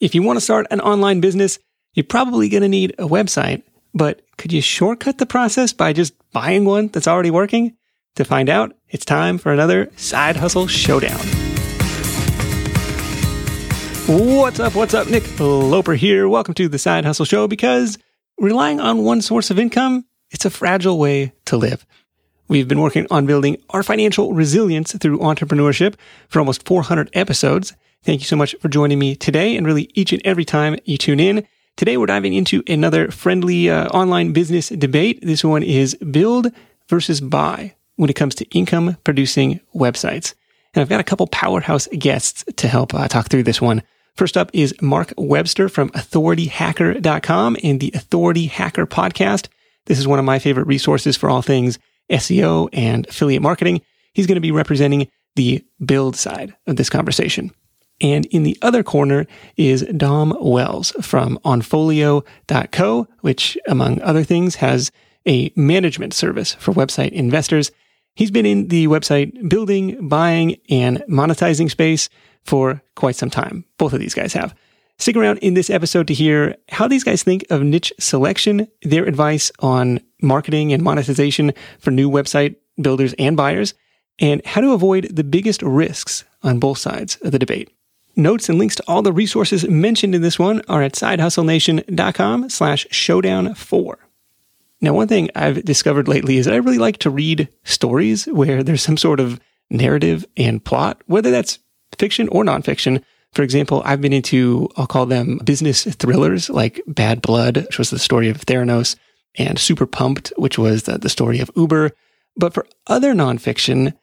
If you want to start an online business, you're probably going to need a website, but could you shortcut the process by just buying one that's already working? To find out, it's time for another Side Hustle Showdown. What's up? What's up? Nick Loper here. Welcome to the Side Hustle Show because relying on one source of income, it's a fragile way to live. We've been working on building our financial resilience through entrepreneurship for almost 400 episodes. Thank you so much for joining me today and really each and every time you tune in. Today we're diving into another friendly uh, online business debate. This one is build versus buy when it comes to income producing websites. And I've got a couple powerhouse guests to help uh, talk through this one. First up is Mark Webster from authorityhacker.com and the Authority Hacker podcast. This is one of my favorite resources for all things SEO and affiliate marketing. He's going to be representing the build side of this conversation. And in the other corner is Dom Wells from onfolio.co, which among other things has a management service for website investors. He's been in the website building, buying, and monetizing space for quite some time. Both of these guys have. Stick around in this episode to hear how these guys think of niche selection, their advice on marketing and monetization for new website builders and buyers, and how to avoid the biggest risks on both sides of the debate. Notes and links to all the resources mentioned in this one are at sidehustlenation.com slash showdown four. Now, one thing I've discovered lately is that I really like to read stories where there's some sort of narrative and plot, whether that's fiction or nonfiction, for example, I've been into, I'll call them business thrillers like Bad Blood, which was the story of Theranos, and Super Pumped, which was the, the story of Uber. But for other nonfiction,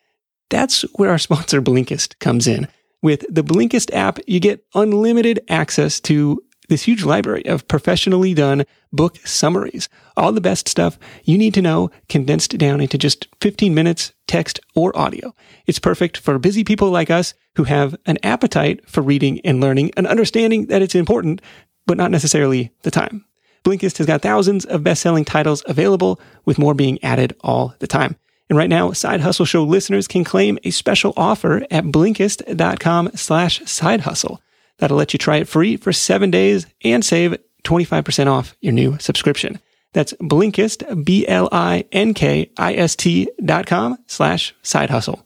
that's where our sponsor Blinkist comes in. With the Blinkist app, you get unlimited access to this huge library of professionally done book summaries. All the best stuff you need to know condensed down into just 15 minutes, text or audio. It's perfect for busy people like us who have an appetite for reading and learning and understanding that it's important, but not necessarily the time. Blinkist has got thousands of best-selling titles available with more being added all the time. And right now, Side Hustle Show listeners can claim a special offer at Blinkist.com slash side hustle. That'll let you try it free for seven days and save 25% off your new subscription. That's Blinkist, B-L-I-N-K-I-S-T dot com slash side hustle.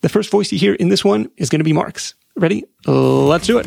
The first voice you hear in this one is going to be Mark's. Ready? Let's do it.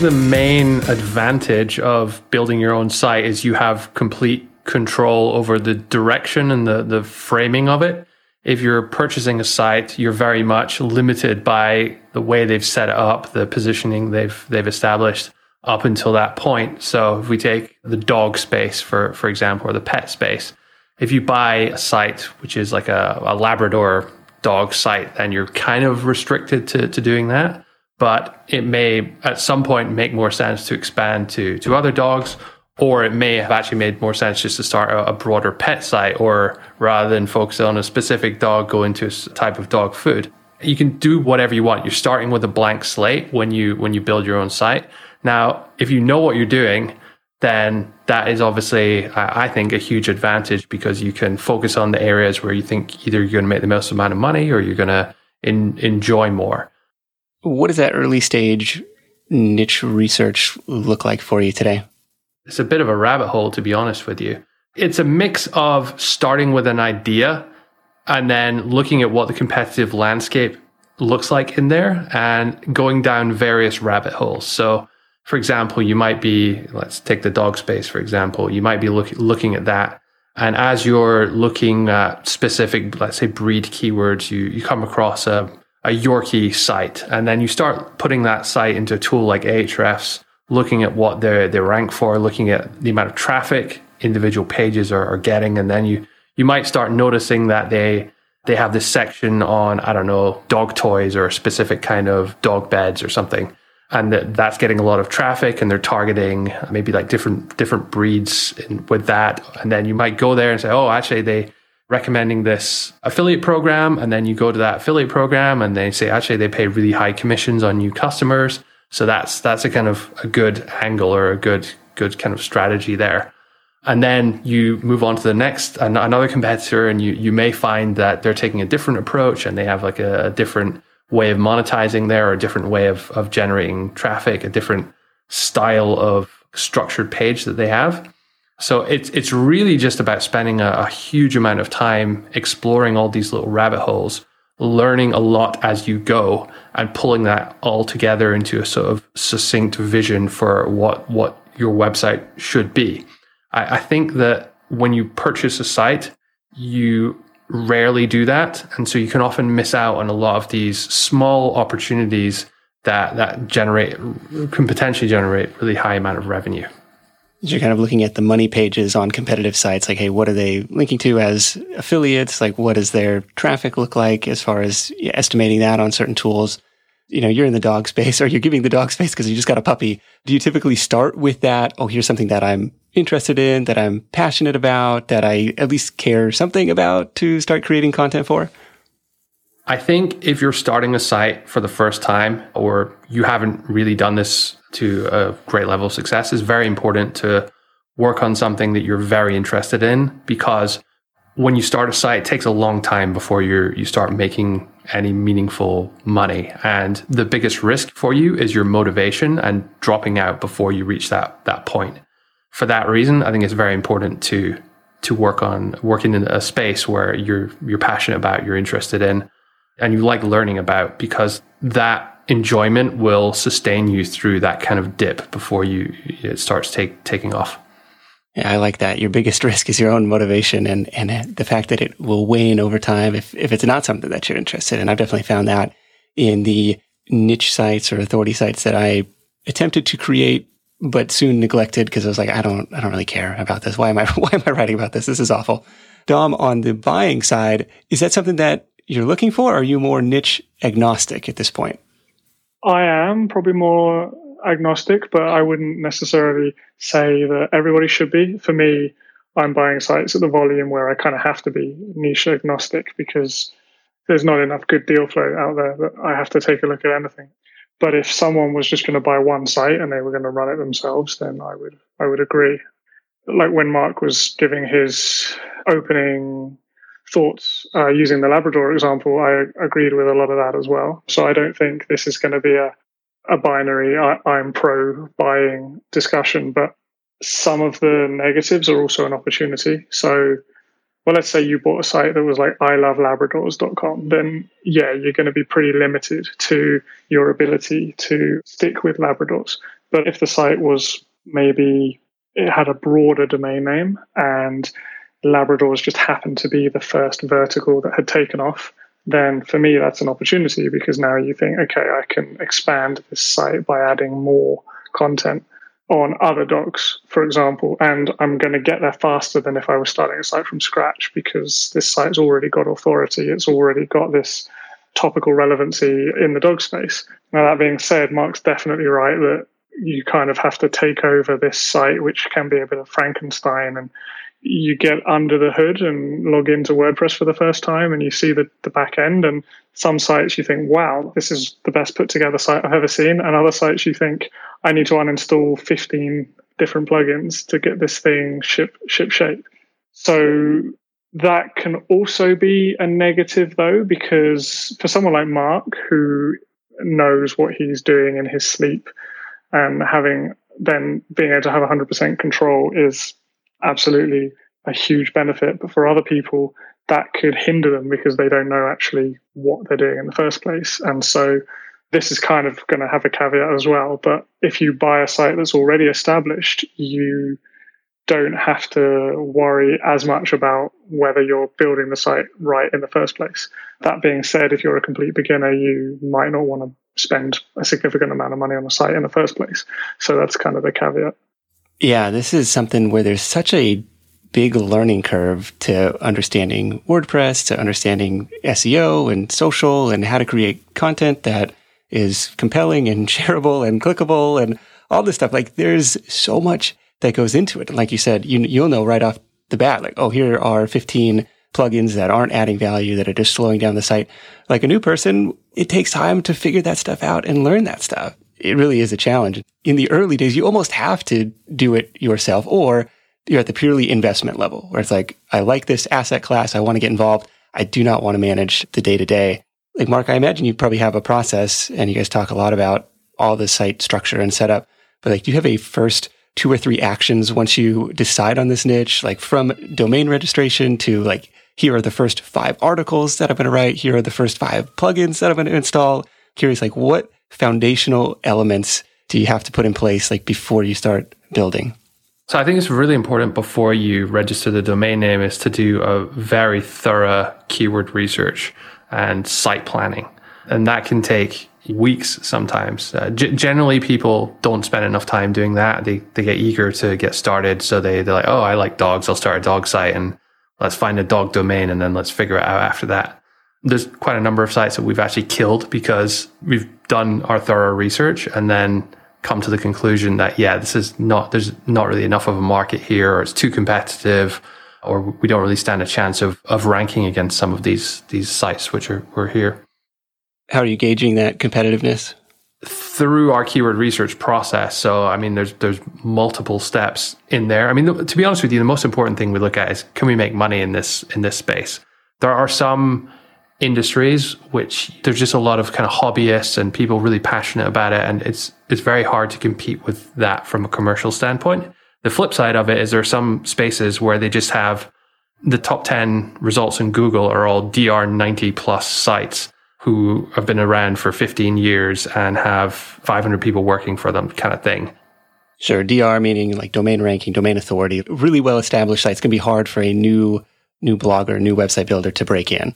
The main advantage of building your own site is you have complete control over the direction and the, the framing of it if you're purchasing a site, you're very much limited by the way they've set it up, the positioning they've they've established up until that point. So if we take the dog space for for example, or the pet space, if you buy a site which is like a, a Labrador dog site, then you're kind of restricted to, to doing that. But it may at some point make more sense to expand to to other dogs or it may have actually made more sense just to start a, a, broader pet site, or rather than focus on a specific dog, go into a type of dog food. You can do whatever you want. You're starting with a blank slate when you when you build your own site. Now, if you know what you're doing, then that is obviously, I think, a huge advantage because you can focus on the areas where you think either you're going to make the most amount of money or you're going to in, enjoy more. What does that early stage niche research look like for you today? It's a bit of a rabbit hole, to be honest with you. It's a mix of starting with an idea and then looking at what the competitive landscape looks like in there and going down various rabbit holes. So, for example, you might be, let's take the dog space, for example, you might be look, looking at that. And as you're looking at specific, let's say, breed keywords, you, you come across a, a Yorkie site, and then you start putting that site into a tool like Ahrefs looking at what they they rank for, looking at the amount of traffic individual pages are, are getting, and then you you might start noticing that they they have this section on I don't know dog toys or a specific kind of dog beds or something, and that, that's getting a lot of traffic, and they're targeting maybe like different different breeds in, with that, and then you might go there and say, oh, actually they recommending this affiliate program. And then you go to that affiliate program and they say actually they pay really high commissions on new customers so that's that's a kind of a good angle or a good good kind of strategy there. And then you move on to the next another competitor, and you you may find that they're taking a different approach and they have like a, a different way of monetizing there, or a different way of, of generating traffic, a different style of structured page that they have. So it's it's really just about spending a, a, huge amount of time exploring all these little rabbit holes, learning a lot as you go, and pulling that all together into a sort of succinct vision for what what your website should be. I, I think that when you purchase a site, you rarely do that, and so you can often miss out on a lot of these small opportunities that that generate can potentially generate really high amount of revenue. You're kind of looking at the money pages on competitive sites, like, hey, what are they linking to as affiliates? Like, what does their traffic look like as far as estimating that on certain tools? You know, you're in the dog space or you're giving the dog space because you just got a puppy. Do you typically start with that? Oh, here's something that I'm interested in, that I'm passionate about, that I at least care something about to start creating content for? I think if you're starting a site for the first time or you haven't really done this to a great level of success, it's very important to work on something that you're very interested in because when you start a site, it takes a long time before you you start making any meaningful money. And the biggest risk for you is your motivation and dropping out before you reach that that point. For that reason, I think it's very important to to work on working in a space where you're you're passionate about, you're interested in, and you like learning about because that enjoyment will sustain you through that kind of dip before you it starts take, taking off. Yeah, I like that. Your biggest risk is your own motivation and, and the fact that it will wane over time if, if it's not something that you're interested in. I've definitely found that in the niche sites or authority sites that I attempted to create, but soon neglected because I was like, I don't, I don't really care about this. Why am I, why am I writing about this? This is awful. Dom, on the buying side, is that something that you're looking for? Or are you more niche agnostic at this point? I am probably more agnostic, but I wouldn't necessarily say that everybody should be. For me, I'm buying sites at the volume where I kind of have to be niche agnostic because there's not enough good deal flow out there that I have to take a look at anything. But if someone was just going to buy one site and they were going to run it themselves, then I would I would agree. Like when Mark was giving his opening thoughts uh, using the Labrador example, I agreed with a lot of that as well. So I don't think this is going to be a, a binary I, I'm pro buying discussion, but some of the negatives are also an opportunity. So, well, let's say you bought a site that was like ilovelabradors.com, then yeah, you're going to be pretty limited to your ability to stick with Labradors. But if the site was maybe it had a broader domain name and Labradors just happened to be the first vertical that had taken off, then for me that's an opportunity because now you think, okay, I can expand this site by adding more content on other docs, for example, and I'm going to get there faster than if I was starting a site from scratch because this site's already got authority, it's already got this topical relevancy in the dog space. Now, that being said, Mark's definitely right that you kind of have to take over this site, which can be a bit of Frankenstein and you get under the hood and log into WordPress for the first time and you see the, the back end. And some sites you think, wow, this is the best put together site I've ever seen. And other sites you think, I need to uninstall 15 different plugins to get this thing ship ship shape. So that can also be a negative though, because for someone like Mark who knows what he's doing in his sleep and having then being able to have 100% control is absolutely a huge benefit. But for other people, that could hinder them because they don't know actually what they're doing in the first place. And so this is kind of going to have a caveat as well. But if you buy a site that's already established, you don't have to worry as much about whether you're building the site right in the first place. That being said, if you're a complete beginner, you might not want to spend a significant amount of money on a site in the first place. So that's kind of the caveat. Yeah, this is something where there's such a big learning curve to understanding WordPress, to understanding SEO and social and how to create content that is compelling and shareable and clickable and all this stuff. Like there's so much that goes into it. And like you said, you, you'll know right off the bat, like, oh, here are 15 plugins that aren't adding value, that are just slowing down the site. Like a new person, it takes time to figure that stuff out and learn that stuff it really is a challenge. In the early days, you almost have to do it yourself or you're at the purely investment level where it's like, I like this asset class. I want to get involved. I do not want to manage the day to day. like Mark, I imagine you probably have a process and you guys talk a lot about all the site structure and setup, but like, do you have a first two or three actions once you decide on this niche, like from domain registration to like, here are the first five articles that I'm going to write. Here are the first five plugins that I'm going to install. Curious, like what foundational elements do you have to put in place like before you start building? So I think it's really important before you register the domain name is to do a very thorough keyword research and site planning. And that can take weeks sometimes. Uh, g- generally, people don't spend enough time doing that. They, they get eager to get started. So they, they're like, oh, I like dogs. I'll start a dog site and let's find a dog domain and then let's figure it out after that. There's quite a number of sites that we've actually killed because we've done our thorough research and then come to the conclusion that, yeah, this is not, there's not really enough of a market here or it's too competitive or we don't really stand a chance of, of ranking against some of these, these sites which are, were here. How are you gauging that competitiveness? Through our keyword research process. So, I mean, there's there's multiple steps in there. I mean, to be honest with you, the most important thing we look at is can we make money in this in this space? There are some industries which there's just a lot of kind of hobbyists and people really passionate about it, and it's it's very hard to compete with that from a commercial standpoint. The flip side of it is there are some spaces where they just have the top 10 results in Google are all DR 90 plus sites who have been around for 15 years and have 500 people working for them kind of thing. Sure. DR meaning like domain ranking, domain authority, really well established sites can be hard for a new, new blogger, new website builder to break in.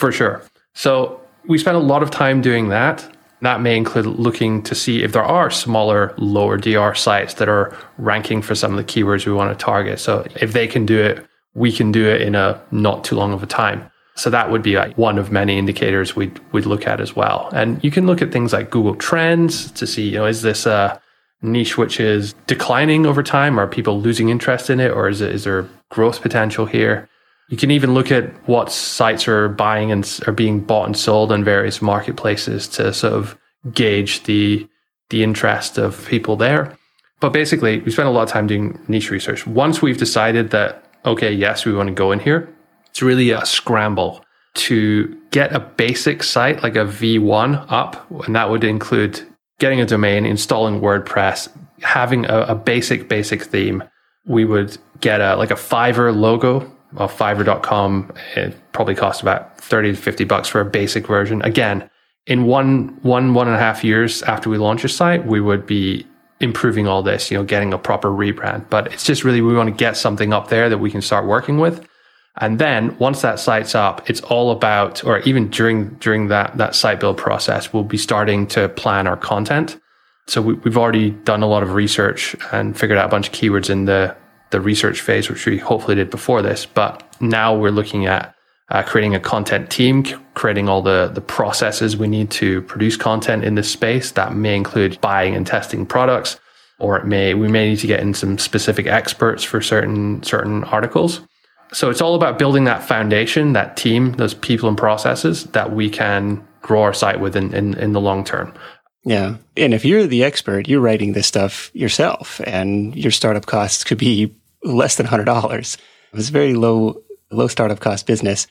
For sure. So we spend a lot of time doing that. That may include looking to see if there are smaller, lower DR sites that are ranking for some of the keywords we want to target. So if they can do it, we can do it in a not too long of a time. So that would be like one of many indicators we'd, we'd look at as well. And you can look at things like Google Trends to see, you know, is this a niche which is declining over time? Are people losing interest in it? Or is, it, is there growth potential here? You can even look at what sites are buying and are being bought and sold on various marketplaces to sort of gauge the, the interest of people there. But basically, we spend a lot of time doing niche research. Once we've decided that, okay, yes, we want to go in here, it's really a scramble to get a basic site like a V1 up, and that would include getting a domain, installing WordPress, having a, a basic, basic theme. We would get a like a Fiverr logo of Fiverr.com. It probably costs about 30 to 50 bucks for a basic version. Again, in one, one, one and a half years after we launch a site, we would be improving all this, you know, getting a proper rebrand. But it's just really, we want to get something up there that we can start working with. And then once that site's up, it's all about, or even during, during that, that site build process, we'll be starting to plan our content. So we, have already done a lot of research and figured out a bunch of keywords in the, the research phase, which we hopefully did before this. But now we're looking at uh, creating a content team, creating all the, the processes we need to produce content in this space. That may include buying and testing products, or it may, we may need to get in some specific experts for certain, certain articles. So it's all about building that foundation, that team, those people and processes that we can grow our site with in, in, in the long term. Yeah. And if you're the expert, you're writing this stuff yourself and your startup costs could be less than $100. It's a very low, low startup cost business.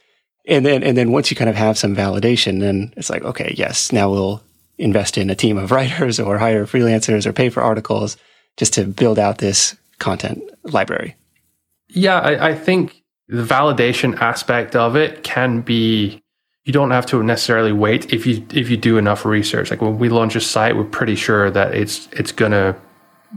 And then, and then once you kind of have some validation, then it's like, okay, yes, now we'll invest in a team of writers or hire freelancers or pay for articles just to build out this content library. Yeah, I, I think the validation aspect of it can be you don't have to necessarily wait if you if you do enough research like when we launch a site we're pretty sure that it's it's to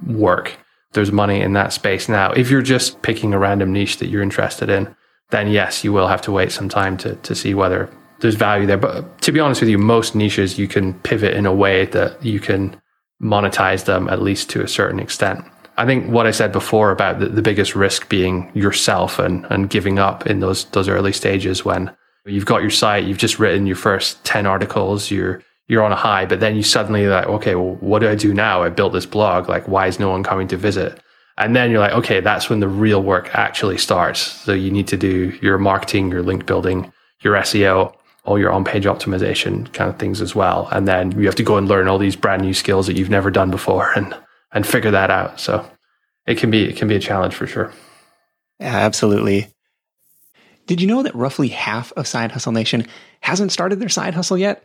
work there's money in that space. Now if you're just picking a random niche that you're interested in then yes you will have to wait some time to to see whether there's value there. But to be honest with you most niches you can pivot in a way that you can monetize them at least to a certain extent. I think what I said before about the, the biggest risk being yourself and, and giving up in those those early stages when you've got your site, you've just written your first 10 articles, you're you're on a high, but then you suddenly like, okay, well, what do I do now? I built this blog. Like, why is no one coming to visit? And then you're like, okay, that's when the real work actually starts. So you need to do your marketing, your link building, your SEO, all your on page optimization kind of things as well. And then you have to go and learn all these brand new skills that you've never done before. And and figure that out. So it can be it can be a challenge for sure. Yeah, absolutely. Did you know that roughly half of Side Hustle Nation hasn't started their side hustle yet?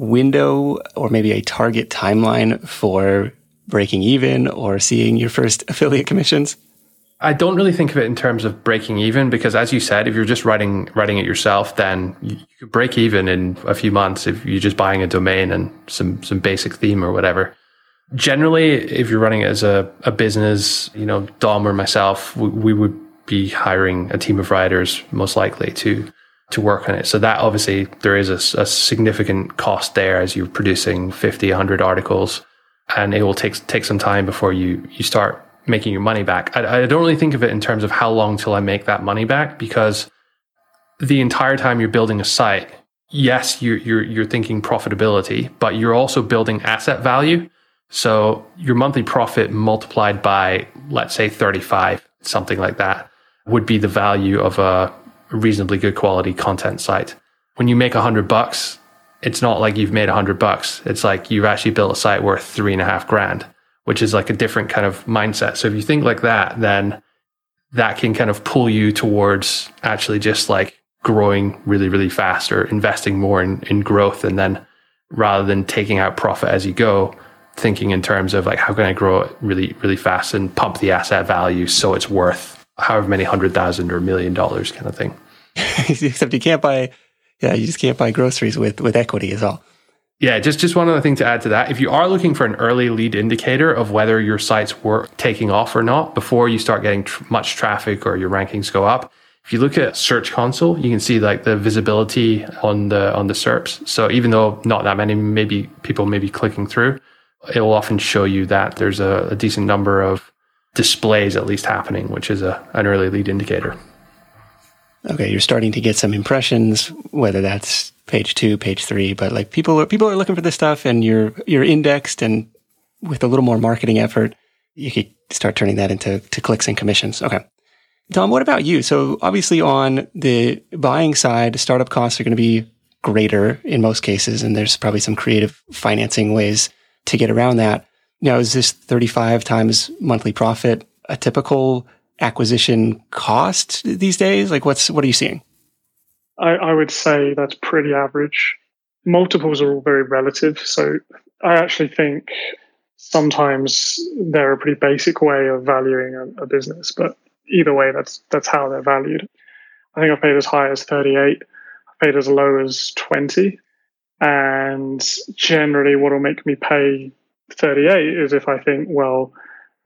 window or maybe a target timeline for breaking even or seeing your first affiliate commissions? I don't really think of it in terms of breaking even because, as you said, if you're just writing writing it yourself, then you, could break even in a few months if you're just buying a domain and some some basic theme or whatever. Generally, if you're running it as a, a business, you know, Dom or myself, we, we would be hiring a team of writers most likely to to work on it. So that obviously there is a, a significant cost there as you're producing 50, 100 articles, and it will take take some time before you you start making your money back. I, I don't really think of it in terms of how long till I make that money back because the entire time you're building a site, yes, you're, you're, you're thinking profitability, but you're also building asset value. So your monthly profit multiplied by, let's say 35, something like that would be the value of a reasonably good quality content site. When you make a hundred bucks, it's not like you've made a hundred bucks. It's like you've actually built a site worth three and a half grand which is like a different kind of mindset. So if you think like that, then that can kind of pull you towards actually just like growing really, really fast or investing more in, in growth. And then rather than taking out profit as you go, thinking in terms of like, how can I grow it really, really fast and pump the asset value so it's worth however many hundred thousand or million dollars kind of thing. Except you can't buy, yeah, you just can't buy groceries with, with equity as well. Yeah, just just one other thing to add to that. If you are looking for an early lead indicator of whether your sites were taking off or not before you start getting tr- much traffic or your rankings go up, if you look at Search Console, you can see like the visibility on the on the SERPs. So even though not that many maybe people may be clicking through, it will often show you that there's a, a decent number of displays at least happening, which is a, an early lead indicator. Okay, you're starting to get some impressions, whether that's page two, page three, but like people are people are looking for this stuff, and you're you're indexed, and with a little more marketing effort, you could start turning that into to clicks and commissions. Okay. Dom, what about you? So obviously on the buying side, startup costs are going to be greater in most cases, and there's probably some creative financing ways to get around that. Now, is this 35 times monthly profit a typical acquisition cost these days? Like what's what are you seeing? I, I would say that's pretty average. Multiples are all very relative. So I actually think sometimes they're a pretty basic way of valuing a, a business, but either way, that's that's how they're valued. I think I've paid as high as 38. I've paid as low as 20. And generally, what will make me pay 38 is if I think, well,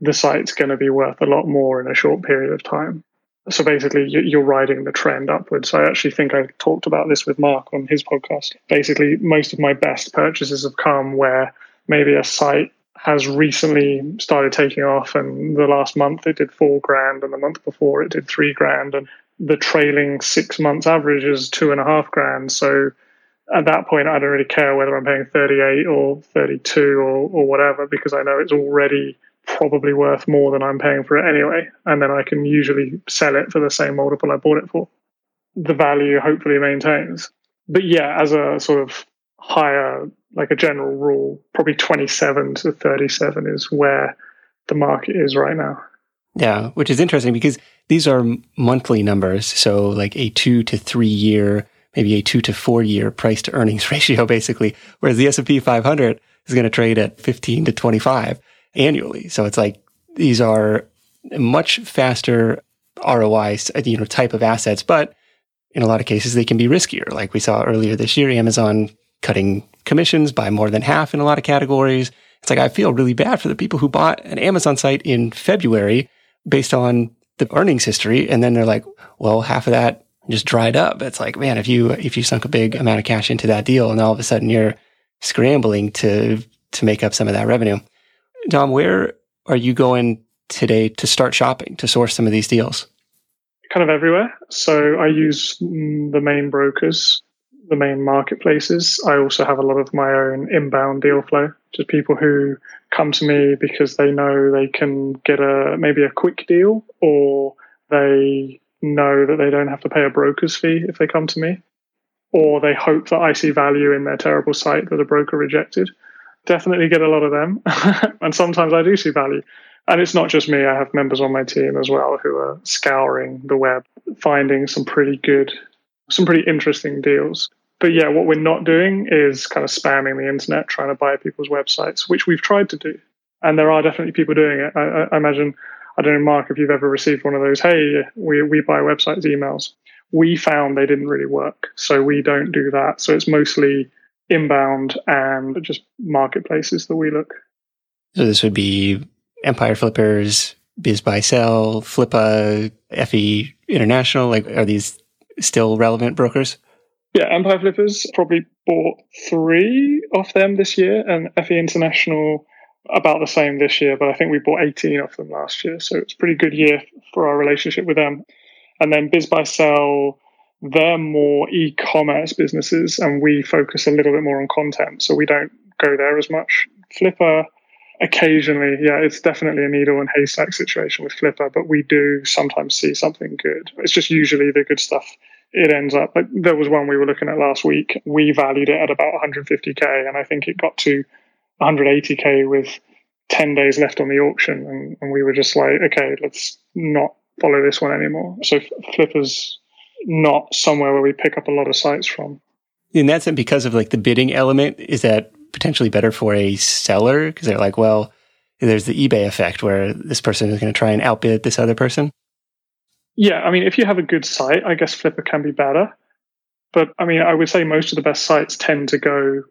the site's going to be worth a lot more in a short period of time. So basically, you're riding the trend upwards. I actually think I talked about this with Mark on his podcast. Basically, most of my best purchases have come where maybe a site has recently started taking off, and the last month it did four grand, and the month before it did three grand, and the trailing six months average is two and a half grand. So at that point, I don't really care whether I'm paying 38 or 32 or, or whatever because I know it's already probably worth more than I'm paying for it anyway. And then I can usually sell it for the same multiple I bought it for. The value hopefully maintains. But yeah, as a sort of higher, like a general rule, probably 27 to 37 is where the market is right now. Yeah, which is interesting because these are monthly numbers. So like a two to three year, maybe a two to four year price to earnings ratio, basically. Whereas the S&P 500 is going to trade at 15 to 25 annually. So it's like these are much faster ROI, you know, type of assets, but in a lot of cases they can be riskier. Like we saw earlier this year, Amazon cutting commissions by more than half in a lot of categories. It's like I feel really bad for the people who bought an Amazon site in February based on the earnings history, and then they're like, well, half of that just dried up. It's like, man, if you if you sunk a big amount of cash into that deal, and all of a sudden you're scrambling to to make up some of that revenue. Dom, where are you going today to start shopping to source some of these deals? Kind of everywhere. So I use mm, the main brokers, the main marketplaces. I also have a lot of my own inbound deal flow, just people who come to me because they know they can get a maybe a quick deal or they know that they don't have to pay a broker's fee if they come to me or they hope that I see value in their terrible site that a broker rejected. Definitely get a lot of them. and sometimes I do see value. And it's not just me, I have members on my team as well who are scouring the web, finding some pretty good, some pretty interesting deals but yeah, what we're not doing is kind of spamming the internet trying to buy people's websites, which we've tried to do. And there are definitely people doing it. I, I imagine, I don't know, Mark, if you've ever received one of those, hey, we, we buy websites emails. We found they didn't really work. So we don't do that. So it's mostly inbound and just marketplaces that we look. So this would be Empire Flippers, BizBuySell, Flippa, FE International. Like, are these still relevant brokers? Yeah, Empire Flippers probably bought three of them this year, and FE International about the same this year, but I think we bought 18 of them last year. So it's a pretty good year for our relationship with them. And then BizBuySell, they're more e commerce businesses, and we focus a little bit more on content. So we don't go there as much. Flippa, occasionally, yeah, it's definitely a needle and haystack situation with Flippa, but we do sometimes see something good. It's just usually the good stuff it ends up like there was one we were looking at last week. We valued it at about 150k, and I think it got to 180k with 10 days left on the auction, and, and we were just like, okay, let's not follow this one anymore. So Flippa's not somewhere where we pick up a lot of sites from. In that sense, because of like the bidding element, is that potentially better for a seller because they're like, well, there's the eBay effect where this person is going to try and outbid this other person. Yeah, I mean, if you have a good site, I guess Flippa can be better. But I mean, I would say most of the best sites tend to go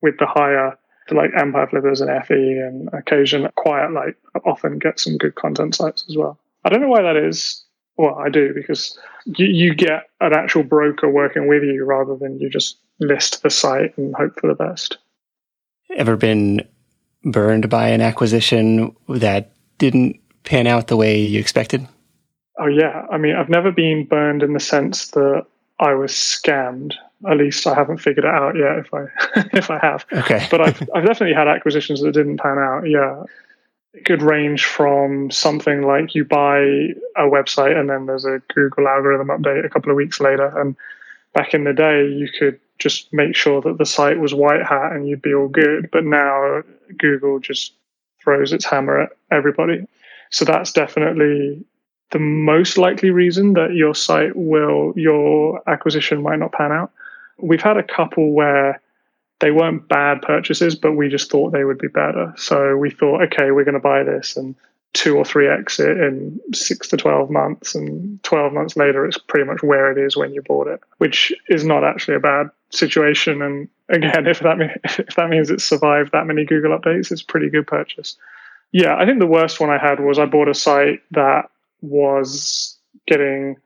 with the higher, like Empire Flippers and FE and occasion Quiet Light often get some good content sites as well. I don't know why that is. Well, I do because you, you get an actual broker working with you rather than you just list the site and hope for the best. Ever been burned by an acquisition that didn't pan out the way you expected? Oh yeah, I mean, I've never been burned in the sense that I was scammed. At least I haven't figured it out yet. If I if I have, okay. but I've I've definitely had acquisitions that didn't pan out. Yeah, it could range from something like you buy a website and then there's a Google algorithm update a couple of weeks later. And back in the day, you could just make sure that the site was white hat and you'd be all good. But now Google just throws its hammer at everybody. So that's definitely the most likely reason that your site will, your acquisition might not pan out. We've had a couple where they weren't bad purchases, but we just thought they would be better. So we thought, okay, we're going to buy this. And two or three exit in six to 12 months. And 12 months later, it's pretty much where it is when you bought it, which is not actually a bad situation. And again, if that, if that means it's survived that many Google updates, it's a pretty good purchase. Yeah, I think the worst one I had was I bought a site that was getting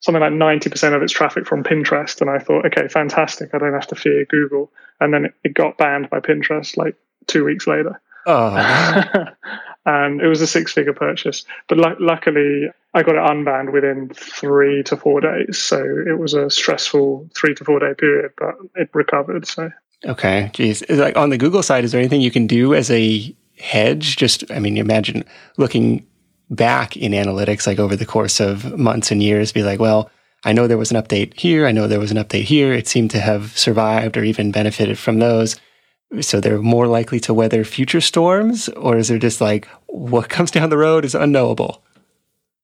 something like 90% of its traffic from Pinterest. And I thought, okay, fantastic. I don't have to fear Google. And then it got banned by Pinterest like two weeks later. Oh, and it was a six figure purchase. But l- luckily, I got it unbanned within three to four days. So it was a stressful three to four day period, but it recovered. So. Okay. Geez. Like on the Google side, is there anything you can do as a hedge? Just, I mean, imagine looking back in analytics, like over the course of months and years, be like, well, I know there was an update here. I know there was an update here. It seemed to have survived or even benefited from those. So they're more likely to weather future storms, or is there just like what comes down the road is unknowable?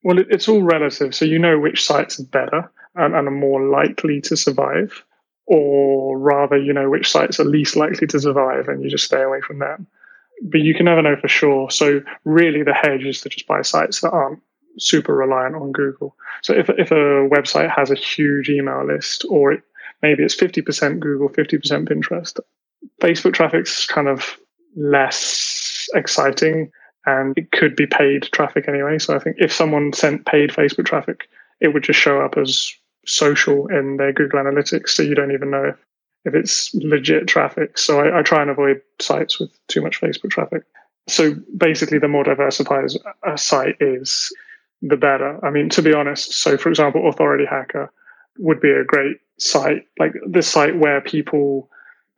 Well, it's all relative. So you know which sites are better and, and are more likely to survive, or rather, you know which sites are least likely to survive, and you just stay away from them. But you can never know for sure. So really, the hedge is to just buy sites that aren't super reliant on Google. So if if a website has a huge email list, or it, maybe it's fifty percent Google, fifty percent Pinterest, Facebook traffic's kind of less exciting and it could be paid traffic anyway. So I think if someone sent paid Facebook traffic, it would just show up as social in their Google Analytics. So you don't even know if, if it's legit traffic. So I, I try and avoid sites with too much Facebook traffic. So basically, the more diversified a site is, the better. I mean, to be honest, so for example, Authority Hacker would be a great site, like this site where people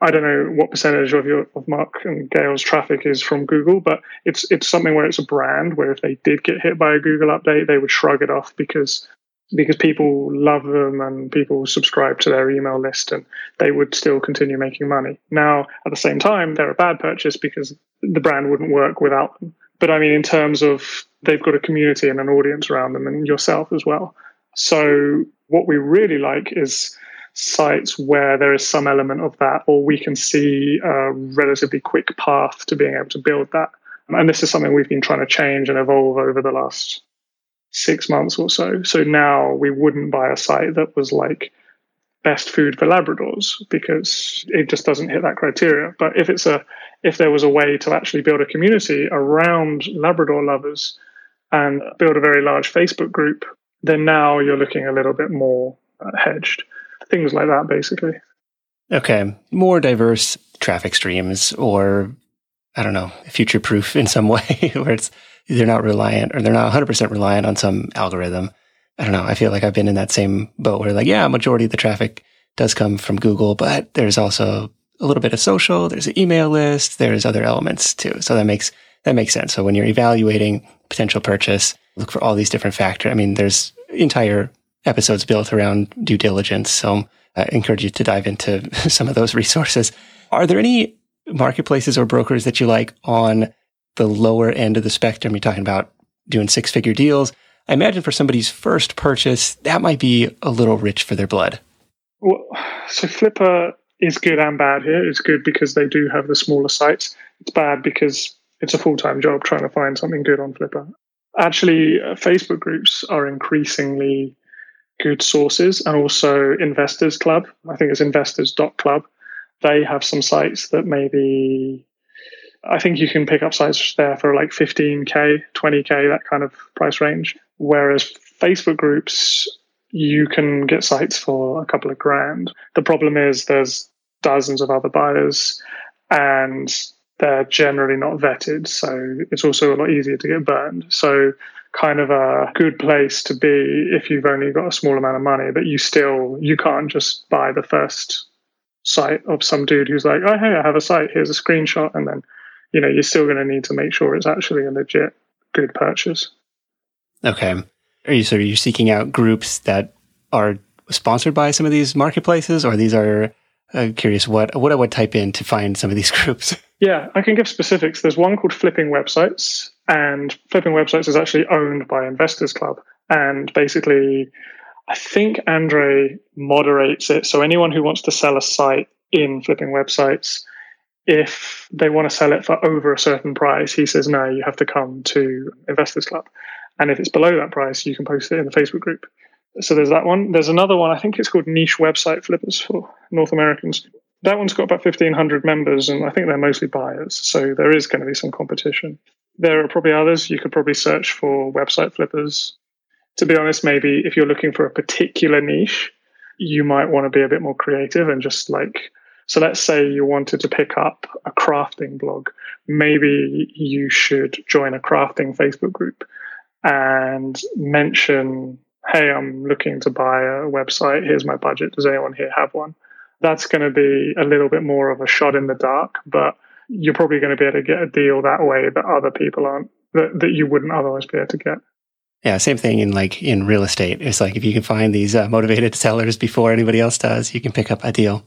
I don't know what percentage of your of Mark and Gael's traffic is from Google, but it's it's something where it's a brand where if they did get hit by a Google update, they would shrug it off because because people love them and people subscribe to their email list and they would still continue making money. Now, at the same time, they're a bad purchase because the brand wouldn't work without them. But I mean, in terms of they've got a community and an audience around them and yourself as well. So what we really like is sites where there is some element of that, or we can see a relatively quick path to being able to build that. And this is something we've been trying to change and evolve over the last six months or so. So now we wouldn't buy a site that was like best food for Labradors because it just doesn't hit that criteria. But if it's a if there was a way to actually build a community around Labrador lovers and build a very large Facebook group, then now you're looking a little bit more uh, hedged things like that, basically. Okay, more diverse traffic streams, or I don't know, future proof in some way, where it's they're not reliant or they're not 100% reliant on some algorithm. I don't know. I feel like I've been in that same boat where, like, yeah, majority of the traffic does come from Google, but there's also a little bit of social. There's an email list. There's other elements too. So that makes that makes sense. So when you're evaluating potential purchase, look for all these different factors. I mean, there's entire episodes built around due diligence. So I encourage you to dive into some of those resources. Are there any marketplaces or brokers that you like on the lower end of the spectrum? You're talking about doing six figure deals. I imagine for somebody's first purchase, that might be a little rich for their blood. Well, so Flippa is good and bad here. It's good because they do have the smaller sites. It's bad because it's a full time job trying to find something good on Flippa. Actually, uh, Facebook groups are increasingly good sources and also Investors Club. I think it's investors.club. They have some sites that maybe I think you can pick up sites there for like 15k, 20k, that kind of price range. Whereas Facebook groups, you can get sites for a couple of grand. The problem is there's dozens of other buyers and they're generally not vetted. So it's also a lot easier to get burned. So kind of a good place to be if you've only got a small amount of money, but you still you can't just buy the first site of some dude who's like, oh hey, I have a site, here's a screenshot, and then you know you're still going to need to make sure it's actually a legit good purchase. Okay, are you so are you seeking out groups that are sponsored by some of these marketplaces, or these are? I'm curious what what I would type in to find some of these groups. Yeah, I can give specifics. There's one called Flipping Websites, and Flipping Websites is actually owned by Investors Club. And basically, I think Andre moderates it. So anyone who wants to sell a site in Flipping Websites If they want to sell it for over a certain price, he says, no, you have to come to Investors Club. And if it's below that price, you can post it in the Facebook group. So there's that one. There's another one, I think it's called Niche Website Flippers for North Americans. That one's got about 1,500 members, and I think they're mostly buyers. So there is going to be some competition. There are probably others. You could probably search for website flippers. To be honest, maybe if you're looking for a particular niche, you might want to be a bit more creative and just like so let's say you wanted to pick up a crafting blog. Maybe you should join a crafting facebook group and mention hey i'm looking to buy a website. Here's my budget. Does anyone here have one? That's going to be a little bit more of a shot in the dark but you're probably going to be able to get a deal that way that other people aren't that, that you wouldn't otherwise be able to get. Yeah, same thing in like in real estate. It's like if you can find these uh, motivated sellers before anybody else does, you can pick up a deal.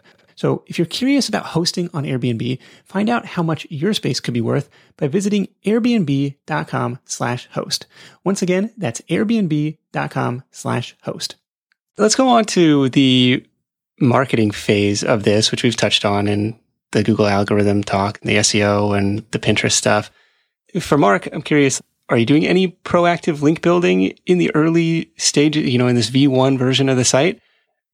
So if you're curious about hosting on Airbnb, find out how much your space could be worth by visiting airbnb.com slash host. Once again, that's airbnb.com slash host. Let's go on to the marketing phase of this, which we've touched on in the Google algorithm talk, the SEO and the Pinterest stuff. For Mark, I'm curious, are you doing any proactive link building in the early stages, you know, in this V1 version of the site?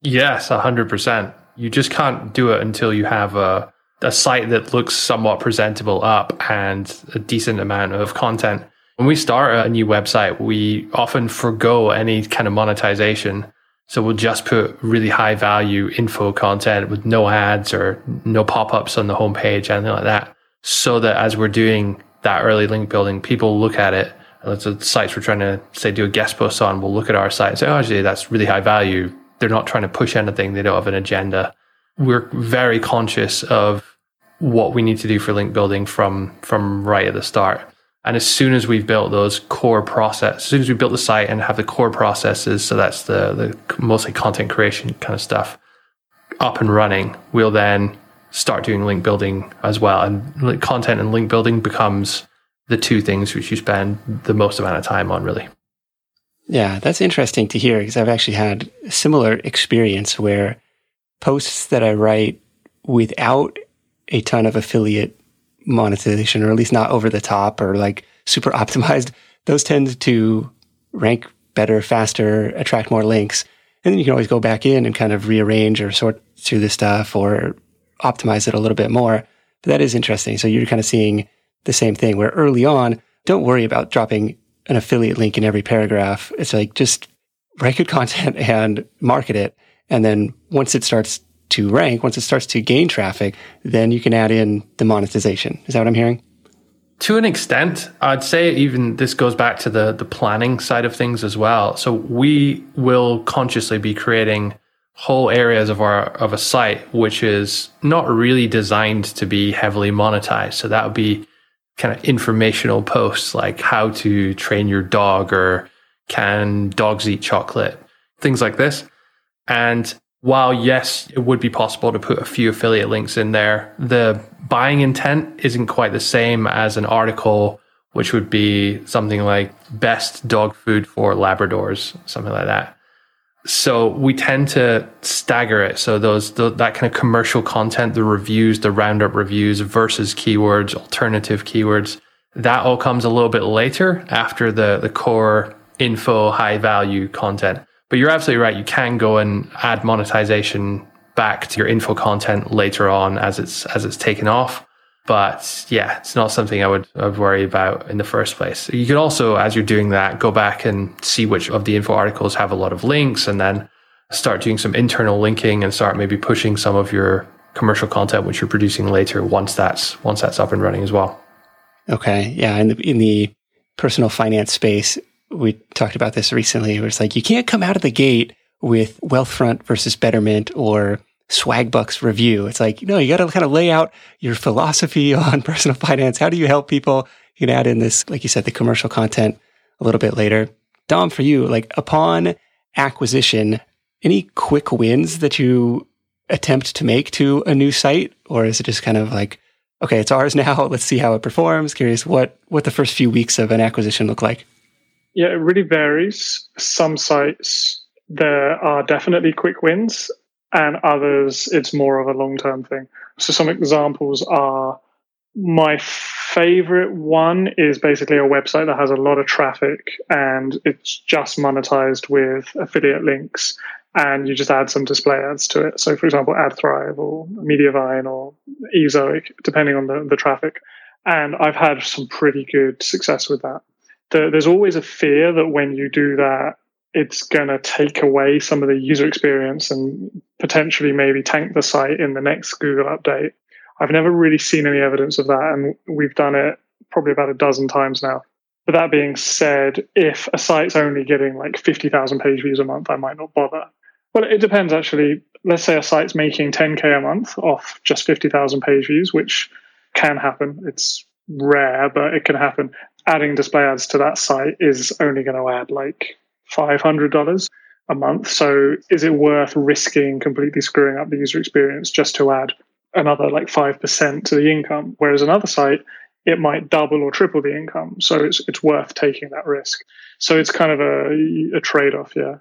Yes, 100%. You just can't do it until you have a, a site that looks somewhat presentable up and a decent amount of content. When we start a new website, we often forego any kind of monetization so we'll just put really high value info content with no ads or no pop ups on the homepage, anything like that. So that as we're doing that early link building, people look at it. Lots of sites we're trying to say do a guest post on will look at our site and say, oh, actually, that's really high value. They're not trying to push anything. They don't have an agenda. We're very conscious of what we need to do for link building from, from right at the start. And as soon as we've built those core process, as soon as we built the site and have the core processes, so that's the, the mostly content creation kind of stuff up and running, we'll then start doing link building as well. And content and link building becomes the two things which you spend the most amount of time on, really. Yeah, that's interesting to hear because I've actually had a similar experience where posts that I write without a ton of affiliate monetization, or at least not over the top or like super optimized, those tend to rank better, faster, attract more links. And then you can always go back in and kind of rearrange or sort through the stuff or optimize it a little bit more. But that is interesting. So you're kind of seeing the same thing where early on, don't worry about dropping an affiliate link in every paragraph. It's like just write good content and market it. And then once it starts to rank, once it starts to gain traffic, then you can add in the monetization. Is that what I'm hearing? To an extent, I'd say even this goes back to the the planning side of things as well. So we will consciously be creating whole areas of our of a site which is not really designed to be heavily monetized. So that would be kind of informational posts like how to train your dog or can dogs eat chocolate, things like this. And while yes, it would be possible to put a few affiliate links in there, the buying intent isn't quite the same as an article, which would be something like best dog food for Labradors, something like that. So we tend to stagger it. So those the, that kind of commercial content, the reviews, the roundup reviews versus keywords, alternative keywords, that all comes a little bit later after the the core info, high value content. But you're absolutely right. You can go and add monetization back to your info content later on as it's as it's taken off. But yeah, it's not something I would, I would worry about in the first place. You can also, as you're doing that, go back and see which of the info articles have a lot of links and then start doing some internal linking and start maybe pushing some of your commercial content which you're producing later once that's once that's up and running as well. Okay. Yeah. In the in the personal finance space, we talked about this recently, where it's like you can't come out of the gate with Wealthfront versus Betterment or Swagbucks review. It's like, you know, you got to kind of lay out your philosophy on personal finance. How do you help people? You can add in this, like you said, the commercial content a little bit later. Dom, for you, like upon acquisition, any quick wins that you attempt to make to a new site? Or is it just kind of like, okay, it's ours now. Let's see how it performs. Curious what, what the first few weeks of an acquisition look like. Yeah, it really varies. Some sites, there are definitely quick wins, and others, it's more of a long term thing. So, some examples are my favorite one is basically a website that has a lot of traffic and it's just monetized with affiliate links and you just add some display ads to it. So, for example, AdThrive or Mediavine or Ezoic, depending on the, the traffic. And I've had some pretty good success with that. The, there's always a fear that when you do that, it's going to take away some of the user experience and potentially maybe tank the site in the next Google update. I've never really seen any evidence of that, and we've done it probably about a dozen times now. But that being said, if a site's only getting like 50,000 page views a month, I might not bother. Well, it depends actually. Let's say a site's making 10K a month off just 50,000 page views, which can happen. It's rare, but it can happen. Adding display ads to that site is only going to add like $500 a month. So is it worth risking completely screwing up the user experience just to add another like 5% to the income? Whereas another site, it might double or triple the income. So it's, it's worth taking that risk. So it's kind of a, a trade off, yeah.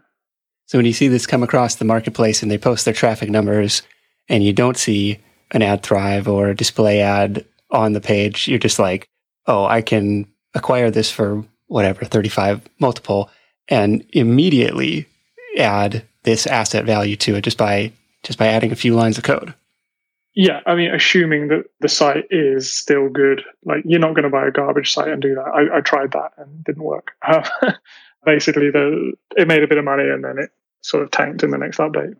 So when you see this come across the marketplace and they post their traffic numbers and you don't see an AdThrive or a display ad on the page, you're just like, oh, I can acquire this for whatever, 35 multiple and immediately add this asset value to it just by just by adding a few lines of code. Yeah, I mean, assuming that the site is still good, like you're not going to buy a garbage site and do that. I, I tried that and didn't work. Um, basically, the it made a bit of money and then it sort of tanked in the next update.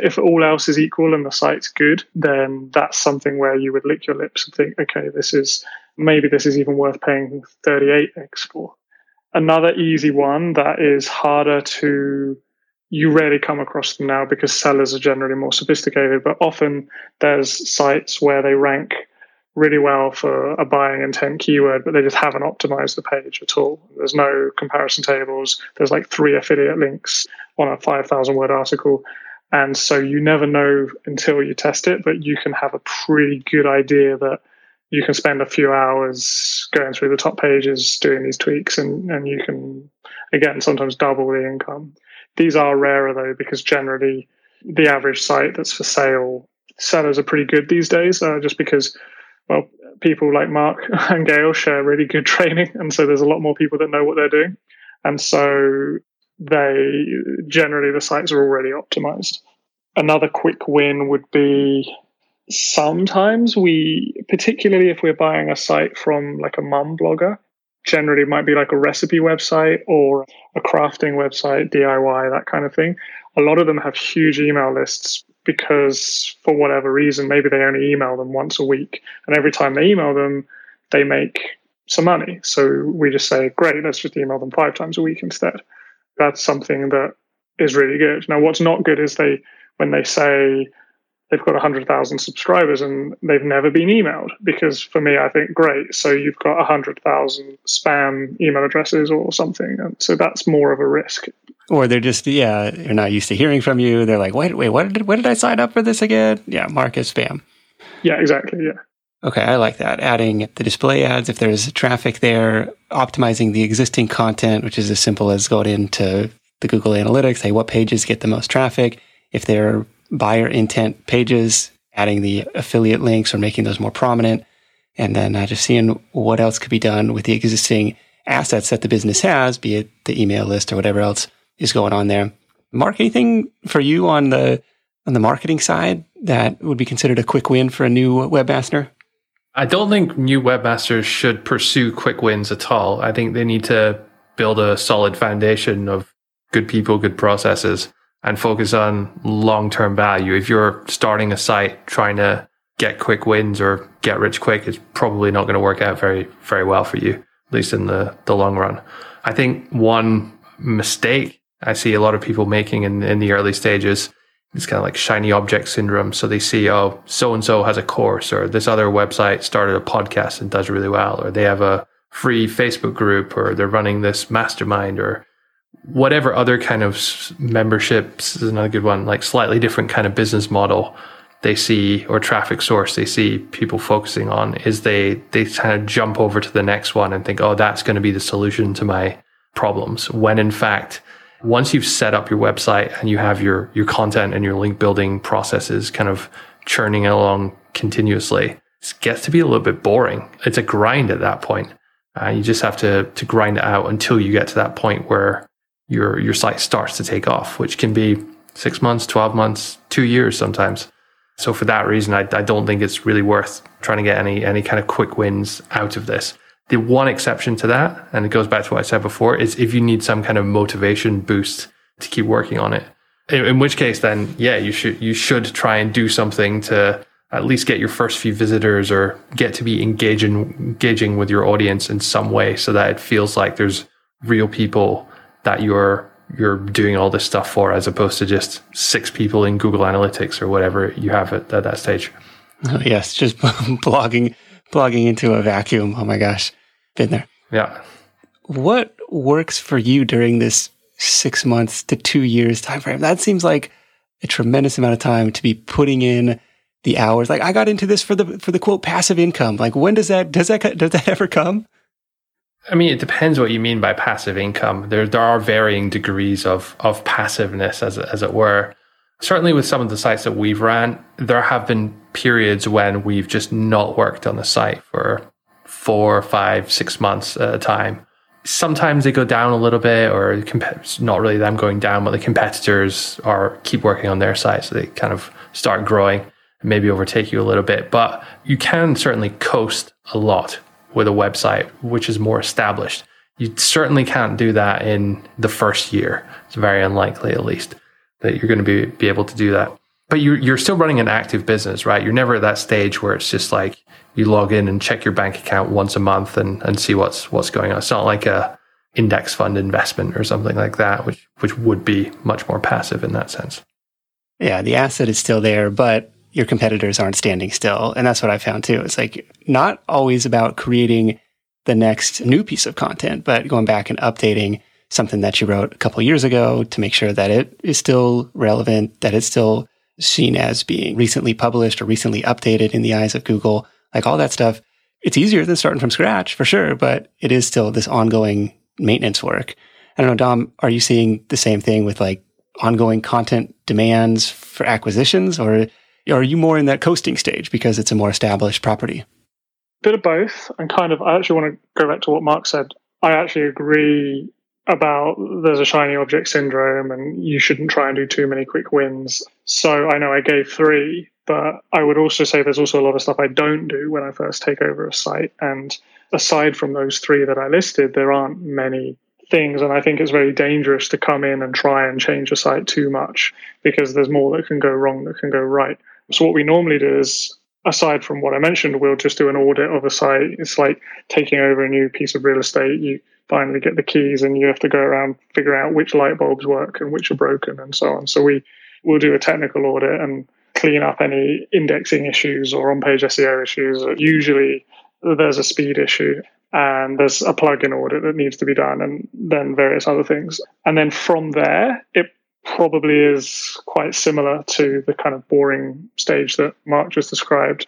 If all else is equal and the site's good, then that's something where you would lick your lips and think, okay, this is maybe this is even worth paying 38x for. Another easy one that is harder to you rarely come across them now because sellers are generally more sophisticated, but often there's sites where they rank really well for a buying intent keyword, but they just haven't optimized the page at all. There's no comparison tables. There's like three affiliate links on a 5,000 word article. And so you never know until you test it, but you can have a pretty good idea that you can spend a few hours going through the top pages doing these tweaks and, and you can again sometimes double the income. These are rarer though because generally the average site that's for sale sellers are pretty good these days uh, just because well people like mark and Gael share really good training and so there's a lot more people that know what they're doing. And so they generally the sites are already optimized. Another quick win would be sometimes we particularly if we're buying a site from like a mum blogger generally it might be like a recipe website or a crafting website diy that kind of thing. A lot of them have huge email lists because for whatever reason maybe they only email them once a week and every time they email them they make some money. So we just say great let's just email them five times a week instead. That's something that is really good. Now what's not good is they when they say they've got 100,000 subscribers and they've never been emailed. Because for me, I think, great, so you've got 100,000 spam email addresses or something. And so that's more of a risk. Or they're just, yeah, they're not used to hearing from you. They're like, wait, wait, what did, what did I sign up for this again? Yeah, mark as spam. Yeah, exactly. Yeah. Okay, I like that. Adding the display ads, if there's traffic there, optimizing the existing content, which is as simple as going into the Google Analytics, hey, what pages get the most traffic? If they're buyer intent pages, adding the affiliate links or making those more prominent, and then uh, just seeing what else could be done with the existing assets that the business has, be it the email list or whatever else is going on there. Mark, anything for you on the on the marketing side that would be considered a quick win for a new webmaster? I don't think new webmasters should pursue quick wins at all. I think they need to build a solid foundation of good people, good processes, and focus on long term value. If you're starting a site trying to get quick wins or get rich quick, it's probably not going to work out very, very well for you, at least in the, the long run. I think one mistake I see a lot of people making in, in the early stages it's kind of like shiny object syndrome. So they see, oh, so and so has a course, or this other website started a podcast and does really well, or they have a free Facebook group, or they're running this mastermind, or whatever other kind of memberships is another good one, like slightly different kind of business model they see or traffic source they see people focusing on is they they kind of jump over to the next one and think, oh, that's going to be the solution to my problems. When in fact, once you've set up your website and you have your your content and your link building processes kind of churning along continuously, it gets to be a little bit boring. It's a grind at that point. Uh, you just have to to grind it out until you get to that point where your your site starts to take off, which can be six months, twelve months, two years sometimes. So for that reason, I, I don't think it's really worth trying to get any any kind of quick wins out of this. The one exception to that, and it goes back to what I said before, is if you need some kind of motivation boost to keep working on it. In, in which case, then yeah, you should you should try and do something to at least get your first few visitors or get to be engaging engaging with your audience in some way, so that it feels like there's real people that you're you're doing all this stuff for, as opposed to just six people in Google Analytics or whatever you have at, at that stage. Oh, yes, just blogging blogging into a vacuum. Oh my gosh. Been there. Yeah. What works for you during this six months to two years time frame? That seems like a tremendous amount of time to be putting in the hours. Like I got into this for the for the quote passive income. Like when does that does that does that ever come? I mean, it depends what you mean by passive income. There there are varying degrees of of passiveness, as as it were. Certainly, with some of the sites that we've ran, there have been periods when we've just not worked on the site for four, five, six months at a time. Sometimes they go down a little bit, or it's not really them going down, but the competitors are keep working on their site, so they kind of start growing, and maybe overtake you a little bit. But you can certainly coast a lot with a website which is more established. You certainly can't do that in the first year. It's very unlikely, at least, that you're going to be, be able to do that. But you're, you're still running an active business, right? You're never at that stage where it's just like you log in and check your bank account once a month and, and see what's what's going on. It's not like a index fund investment or something like that, which which would be much more passive in that sense. Yeah, the asset is still there, but your competitors aren't standing still. And that's what I found too. It's like not always about creating the next new piece of content, but going back and updating something that you wrote a couple years ago to make sure that it is still relevant, that it's still seen as being recently published or recently updated in the eyes of Google like all that stuff. It's easier than starting from scratch for sure, but it is still this ongoing maintenance work. I don't know, Dom, are you seeing the same thing with like ongoing content demands for acquisitions or are you more in that coasting stage because it's a more established property? Bit of both. And kind of, I actually want to go back to what Mark said. I actually agree about there's a shiny object syndrome and you shouldn't try and do too many quick wins. So I know I gave three, but I would also say there's also a lot of stuff I don't do when I first take over a site. And aside from those three that I listed, there aren't many things. And I think it's very dangerous to come in and try and change a site too much because there's more that can go wrong that can go right. So what we normally do is aside from what I mentioned, we'll just do an audit of a site. It's like taking over a new piece of real estate. You finally get the keys and you have to go around figure out which light bulbs work and which are broken and so on. So we will do a technical audit and clean up any indexing issues or on page SEO issues. Usually there's a speed issue and there's a plugin audit that needs to be done and then various other things. And then from there, it probably is quite similar to the kind of boring stage that Mark just described.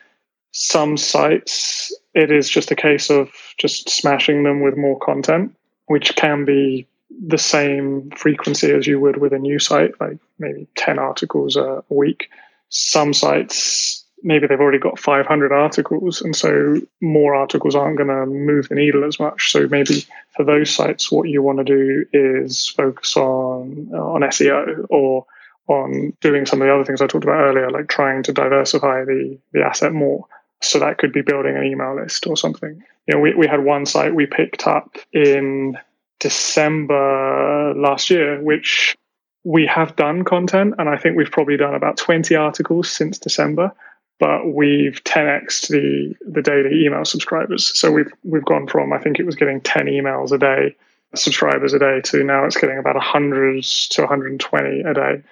Some sites, it is just a case of just smashing them with more content, which can be the same frequency as you would with a new site, like maybe 10 articles a week some sites maybe they've already got 500 articles and so more articles aren't going to move the needle as much. So maybe for those sites what you want to do is focus on on SEO or on doing some of the other things I talked about earlier like trying to diversify the the asset more. So that could be building an email list or something. You know we, we had one site we picked up in December last year which we have done content, and I think we've probably done about 20 articles since December. But we've 10x the the daily email subscribers. So we've we've gone from I think it was getting 10 emails a day, subscribers a day, to now it's getting about 100 to 120 a day,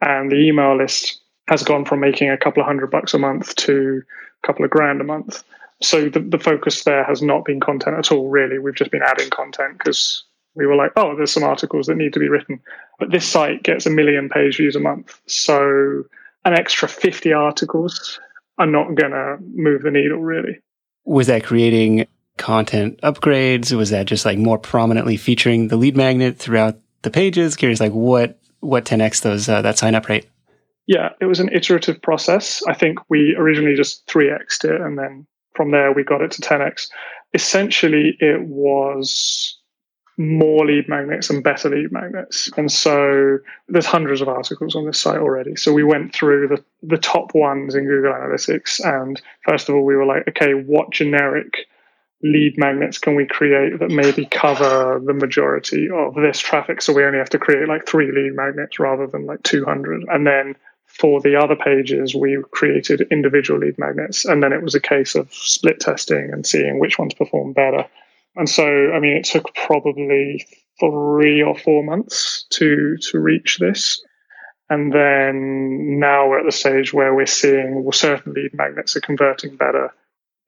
and the email list has gone from making a couple of hundred bucks a month to a couple of grand a month. So the, the focus there has not been content at all, really. We've just been adding content because we were like, oh, there's some articles that need to be written. But this site gets a million page views a month. So an extra 50 articles are not going to move the needle, really. Was that creating content upgrades? Was that just like more prominently featuring the lead magnet throughout the pages? Curious, like what what 10x those uh, that sign up rate? Yeah, it was an iterative process. I think we originally just 3xed it and then from there we got it to 10x. Essentially, it was more lead magnets and better lead magnets. And so there's hundreds of articles on this site already. So we went through the, the top ones in Google Analytics. And first of all, we were like, okay, what generic lead magnets can we create that maybe cover the majority of this traffic? So we only have to create like three lead magnets rather than like 200. And then for the other pages, we created individual lead magnets. And then it was a case of split testing and seeing which ones perform better. And so, I mean, it took probably three or four months to to reach this. And then now we're at the stage where we're seeing well, certain lead magnets are converting better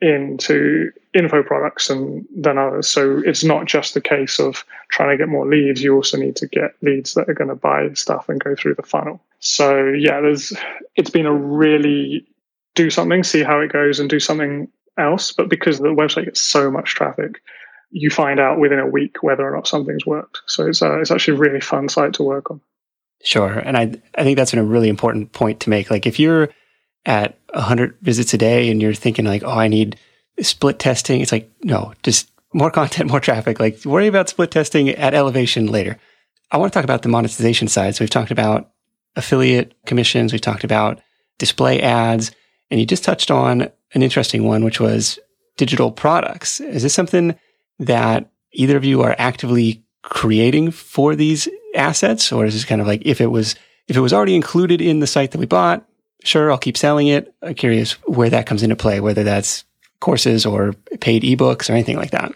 into info products than, than others. So it's not just the case of trying to get more leads. You also need to get leads that are going to buy stuff and go through the funnel. So yeah, there's it's been a really do something, see how it goes, and do something else. But because the website gets so much traffic, you find out within a week whether or not something's worked. So it's uh, it's actually a really fun site to work on. Sure, and I I think that's a really important point to make. Like if you're at 100 visits a day and you're thinking like, oh, I need split testing, it's like no, just more content, more traffic. Like worry about split testing at elevation later. I want to talk about the monetization side. So we've talked about affiliate commissions, we've talked about display ads, and you just touched on an interesting one, which was digital products. Is this something that either of you are actively creating for these assets, or is this kind of like if it was if it was already included in the site that we bought, sure, I'll keep selling it. I'm curious where that comes into play, whether that's courses or paid ebooks or anything like that.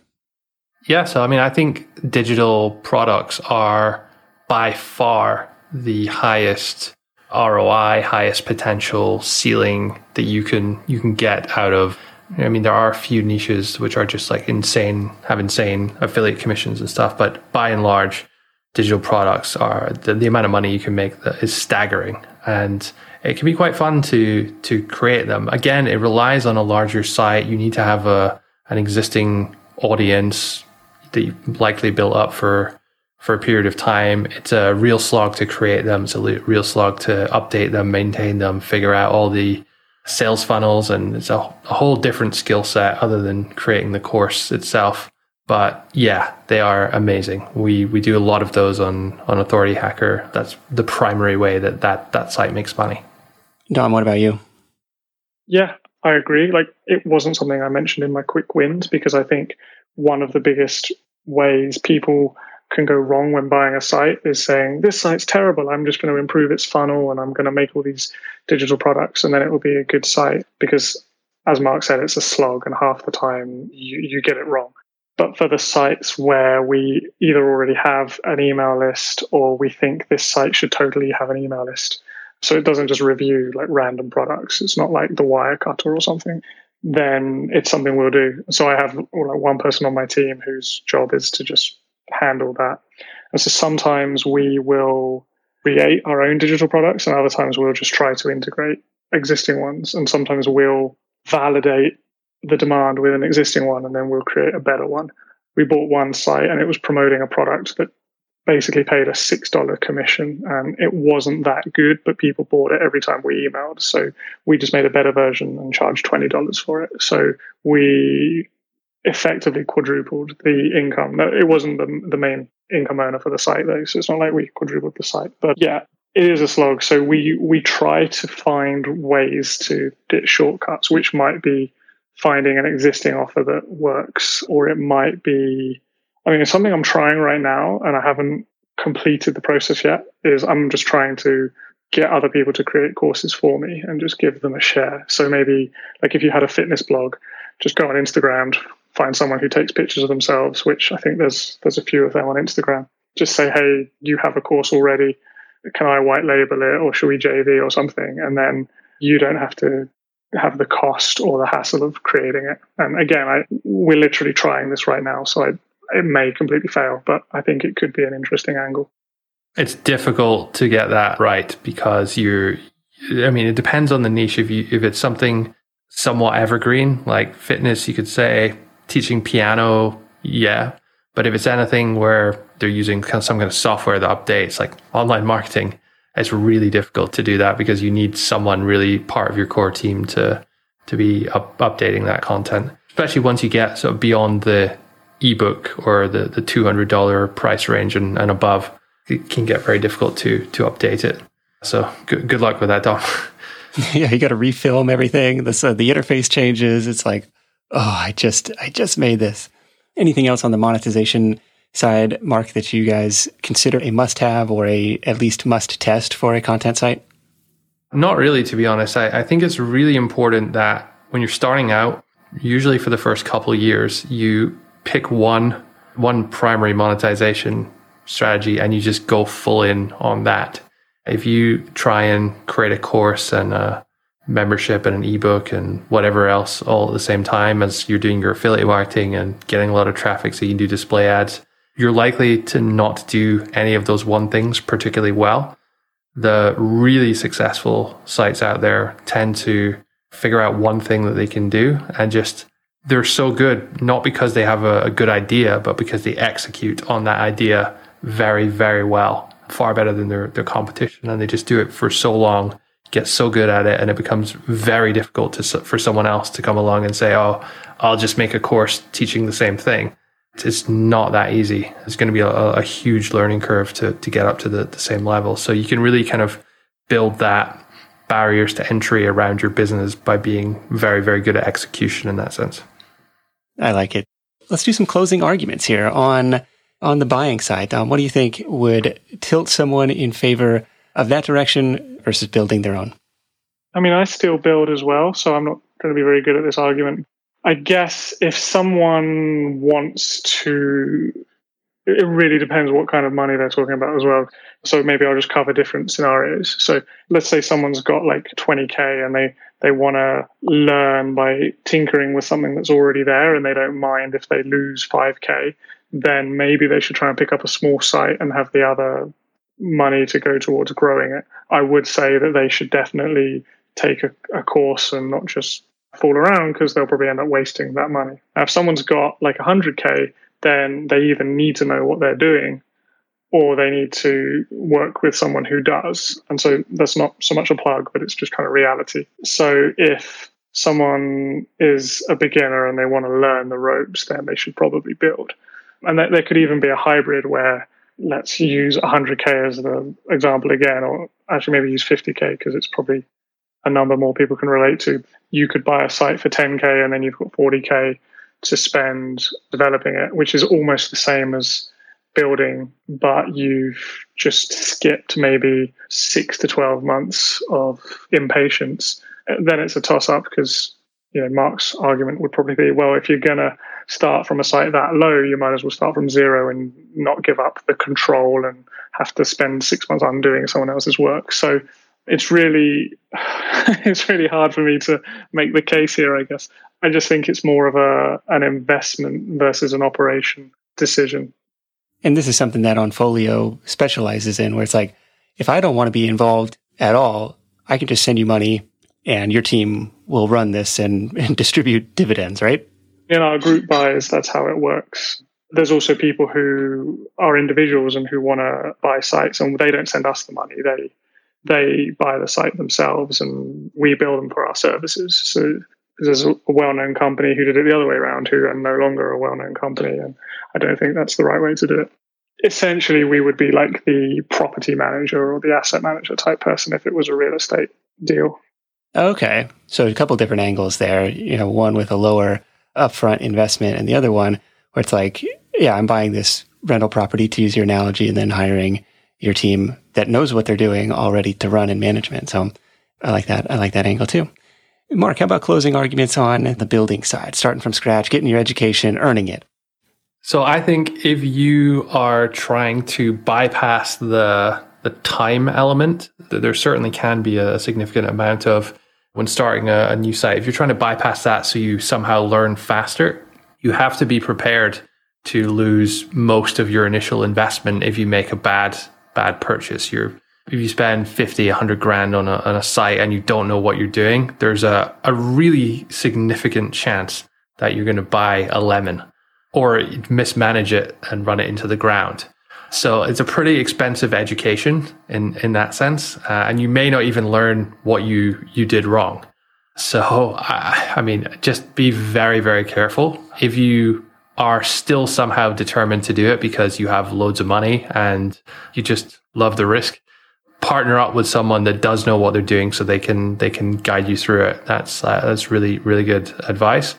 Yeah, so I mean, I think digital products are by far the highest ROI, highest potential ceiling that you can you can get out of I mean, there are a few niches which are just like insane, have insane affiliate commissions and stuff, but by and large, digital products are the, the amount of money you can make that is staggering, and it can be quite fun to to create them. Again, it relies on a larger site. You need to have a an existing audience that you likely built up for for a period of time. It's a real slog to create them. It's a real slog to update them, maintain them, figure out all the sales funnels and it's a, a whole different skill set other than creating the course itself. But yeah, they are amazing. We we do a lot of those on on Authority Hacker. That's the primary way that that, that site makes money. Dom, what about you? Yeah, I agree. Like it wasn't something I mentioned in my quick wins because I think one of the biggest ways people can go wrong when buying a site is saying this site's terrible. I'm just going to improve its funnel and i'm going to make all these digital products and then it will be a good site. Because as mark said it's a slog and half the time you, you get it wrong. But for the sites where we either already have an email list or we think this site should totally have an email list. So it doesn't just review like random products. It's not like the Wirecutter or something. Then it's something we'll do. So i have like one person on my team whose job is to just handle that. And so sometimes we will create our own digital products, and other times we'll just try to integrate existing ones. And sometimes we'll validate the demand with an existing one, and then we'll create a better one. We bought one site, and it was promoting a product that basically paid a six dollar commission, and it wasn't that good, but people bought it every time we emailed. So we just made a better version and charged twenty dollars for it. So we effectively quadrupled the income. It wasn't the, the main income earner for the site though, so it's not like we quadrupled the site. But yeah, it is a slog. So we we try to find ways to get shortcuts, which might be finding an existing offer that works, or it might be. I mean, it's something I'm trying right now, and I haven't completed the process yet. Is I'm just trying to get other people to create courses for me and just give them a share. So maybe like if you had a fitness blog, just go on Instagram, find someone who takes pictures of themselves, which I think there's there's a few of them on Instagram. Just say, hey, you have a course already. Can I white label it or should we JV or something? And then you don't have to have the cost or the hassle of creating it. And again, I, we're literally trying this right now, so I, it may completely fail, but I think it could be an interesting angle. It's difficult to get that right because you're. I mean, it depends on the niche. If you if it's something somewhat evergreen like fitness, you could say teaching piano, yeah. But if it's anything where they're using some kind of software that updates, like online marketing, it's really difficult to do that because you need someone really part of your core team to to be up, updating that content. Especially once you get sort of beyond the ebook or the the two hundred dollar price range and, and above, it can get very difficult to to update it. So good good luck with that, Dom. yeah, you got to refilm everything. The uh, the interface changes. It's like, oh, I just I just made this. Anything else on the monetization side, Mark, that you guys consider a must have or a at least must test for a content site? Not really, to be honest. I, I think it's really important that when you're starting out, usually for the first couple years, you pick one one primary monetization strategy and you just go full in on that. If you try and create a course and a membership and an ebook and whatever else all at the same time as you're doing your affiliate marketing and getting a lot of traffic so you can do display ads, you're likely to not do any of those one things particularly well. The really successful sites out there tend to figure out one thing that they can do and just they're so good, not because they have a, a good idea, but because they execute on that idea very, very well, far better than their, their competition. And they just do it for so long, get so good at it, and it becomes very difficult to, for someone else to come along and say, oh, I'll just make a course teaching the same thing it's not that easy. It's going to be a, a, huge learning curve to, to get up to the, the same level. So you can really kind of build that barriers to entry around your business by being very, very good at execution in that sense. I like it. Let's do some closing arguments here on on the buying side. Um, what do you think would tilt someone in favor of that direction versus building their own? I mean, I still build as well, so I'm not going to be very good at this argument. I guess if someone wants to, it really depends what kind of money they're talking about as well. So maybe I'll just cover different scenarios. So let's say someone's got like 20k and they they want to learn by tinkering with something that's already there and they don't mind if they lose 5k then maybe they should try and pick up a small site and have the other money to go towards growing it i would say that they should definitely take a, a course and not just fool around because they'll probably end up wasting that money. Now, if someone's got like 100k, then they either need to know what they're doing or they need to work with someone who does. And so that's not so much a plug, but it's just kind of reality. So if someone is a beginner and they want to learn the ropes, then they should probably build. And there could even be a hybrid where let's use 100k as the example again, or actually maybe use 50k because it's probably a number more people can relate to. You could buy a site for 10k and then you've got 40k to spend developing it, which is almost the same as building, but you've just skipped maybe six to 12 months of impatience. Then it's a toss up because you know Mark's argument would probably be, well, if you're gonna start from a site that low, you might as well start from zero and not give up the control and have to spend six months undoing someone else's work. So it's really it's really hard for me to make the case here. I guess I just think it's more of a an investment versus an operation decision. And this is something that Onfolio specializes in, where it's like, if I don't want to be involved at all, I can just send you money, and your team will run this and, and distribute dividends, right? In our group buys, that's how it works. There's also people who are individuals and who want to buy sites, and they don't send us the money. They they buy the site themselves and we bill them for our services. So there's a well-known company who did it the other way around who are no longer a well-known company and i don't think that's the right way to do it essentially we would be like the property manager or the asset manager type person if it was a real estate deal okay so a couple different angles there you know one with a lower upfront investment and the other one where it's like yeah i'm buying this rental property, to use your analogy, and then hiring your team that knows what they're doing already to run in management. So I like that. I like that angle too. Mark, how about closing arguments on the building side, starting from scratch, getting your education, earning it? So I think if you are trying to bypass the the time element, there certainly can be a significant amount of when starting a, a new site. If you're trying to bypass that so you somehow learn faster, you have to be prepared to lose most of your initial investment if you make a bad bad purchase. You're if you spend 50, 100 grand on a, on a site and you don't know what you're doing, there's a, a really significant chance that you're going to buy a lemon or mismanage it and run it into the ground. So it's a pretty expensive education in, in that sense. Uh, and you may not even learn what you, you did wrong. So, I, I mean, just be very, very careful. If you are still somehow determined to do it because you have loads of money and you just love the risk, partner up with someone that does know what they're doing so they can they can guide you through it. That's uh, that's really really good advice.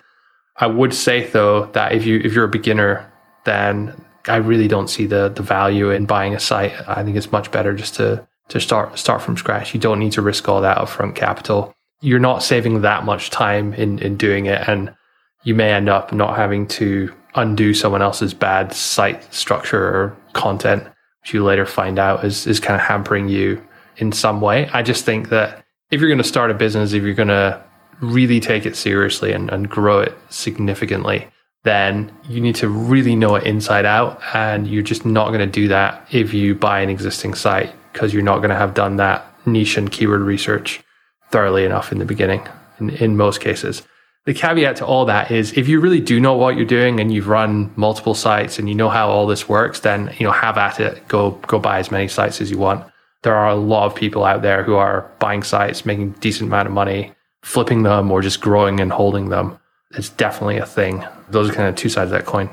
I would say though that if you if you're a beginner, then I really don't see the the value in buying a site. I think it's much better just to to start start from scratch. You don't need to risk all that upfront capital. You're not saving that much time in in doing it, and you may end up not having to undo someone else's bad site structure or content, which you later find out is, is kind of hampering you in some way. I just think that if you're going to start a business, if you're going to really take it seriously and, and grow it significantly, then you need to really know it inside out. And you're just not going to do that if you buy an existing site because you're not going to have done that niche and keyword research thoroughly enough in the beginning in, in most cases the caveat to all that is if you really do know what you're doing and you've run multiple sites and you know how all this works, then you know have at it. Go go buy as many sites as you want. There are a lot of people out there who are buying sites, making decent amount of money, flipping them or just growing and holding them. It's definitely a thing. Those are kind of two sides of that coin.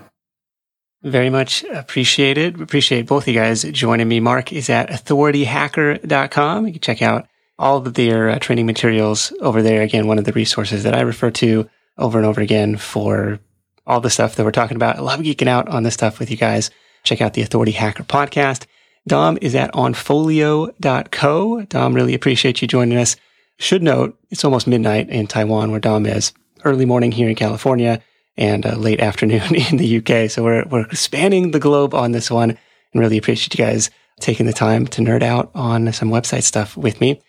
Very much appreciated. Appreciate both of you guys joining me. Mark is at authorityhacker.com. You can check out all of their uh, training materials over there. Again, one of the resources that I refer to over and over again for all the stuff that we're talking about. I love geeking out on this stuff with you guys. Check out the Authority Hacker podcast. Dom is at onfolio.co. Dom, really appreciate you joining us. Should note, it's almost midnight in Taiwan where Dom is. Early morning here in California and uh, late afternoon in the UK. So we're, we're spanning the globe on this one and really appreciate you guys taking the time to nerd out on some website stuff with me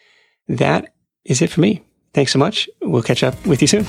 that is it for me. Thanks so much. We'll catch up with you soon.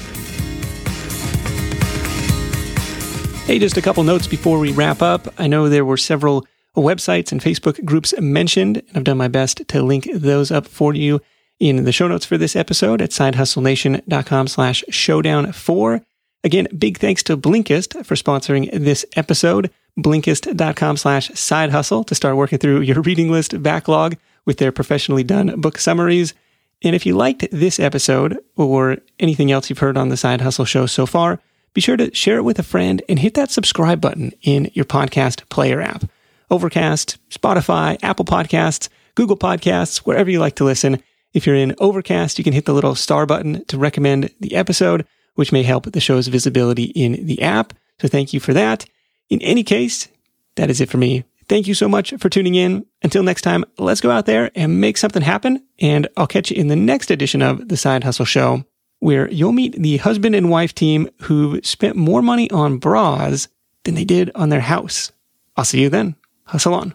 Hey, just a couple notes before we wrap up. I know there were several websites and Facebook groups mentioned, and I've done my best to link those up for you in the show notes for this episode at sidehustlenation.com slash showdown four. Again, big thanks to Blinkist for sponsoring this episode. Blinkist.com slash side hustle to start working through your reading list backlog with their professionally done book summaries. And if you liked this episode or anything else you've heard on the Side Hustle Show so far, be sure to share it with a friend and hit that subscribe button in your podcast player app. Overcast, Spotify, Apple Podcasts, Google Podcasts, wherever you like to listen. If you're in Overcast, you can hit the little star button to recommend the episode, which may help the show's visibility in the app. So thank you for that. In any case, that is it for me. Thank you so much for tuning in. Until next time, let's go out there and make something happen. And I'll catch you in the next edition of the Side Hustle Show, where you'll meet the husband and wife team who spent more money on bras than they did on their house. I'll see you then. Hustle on.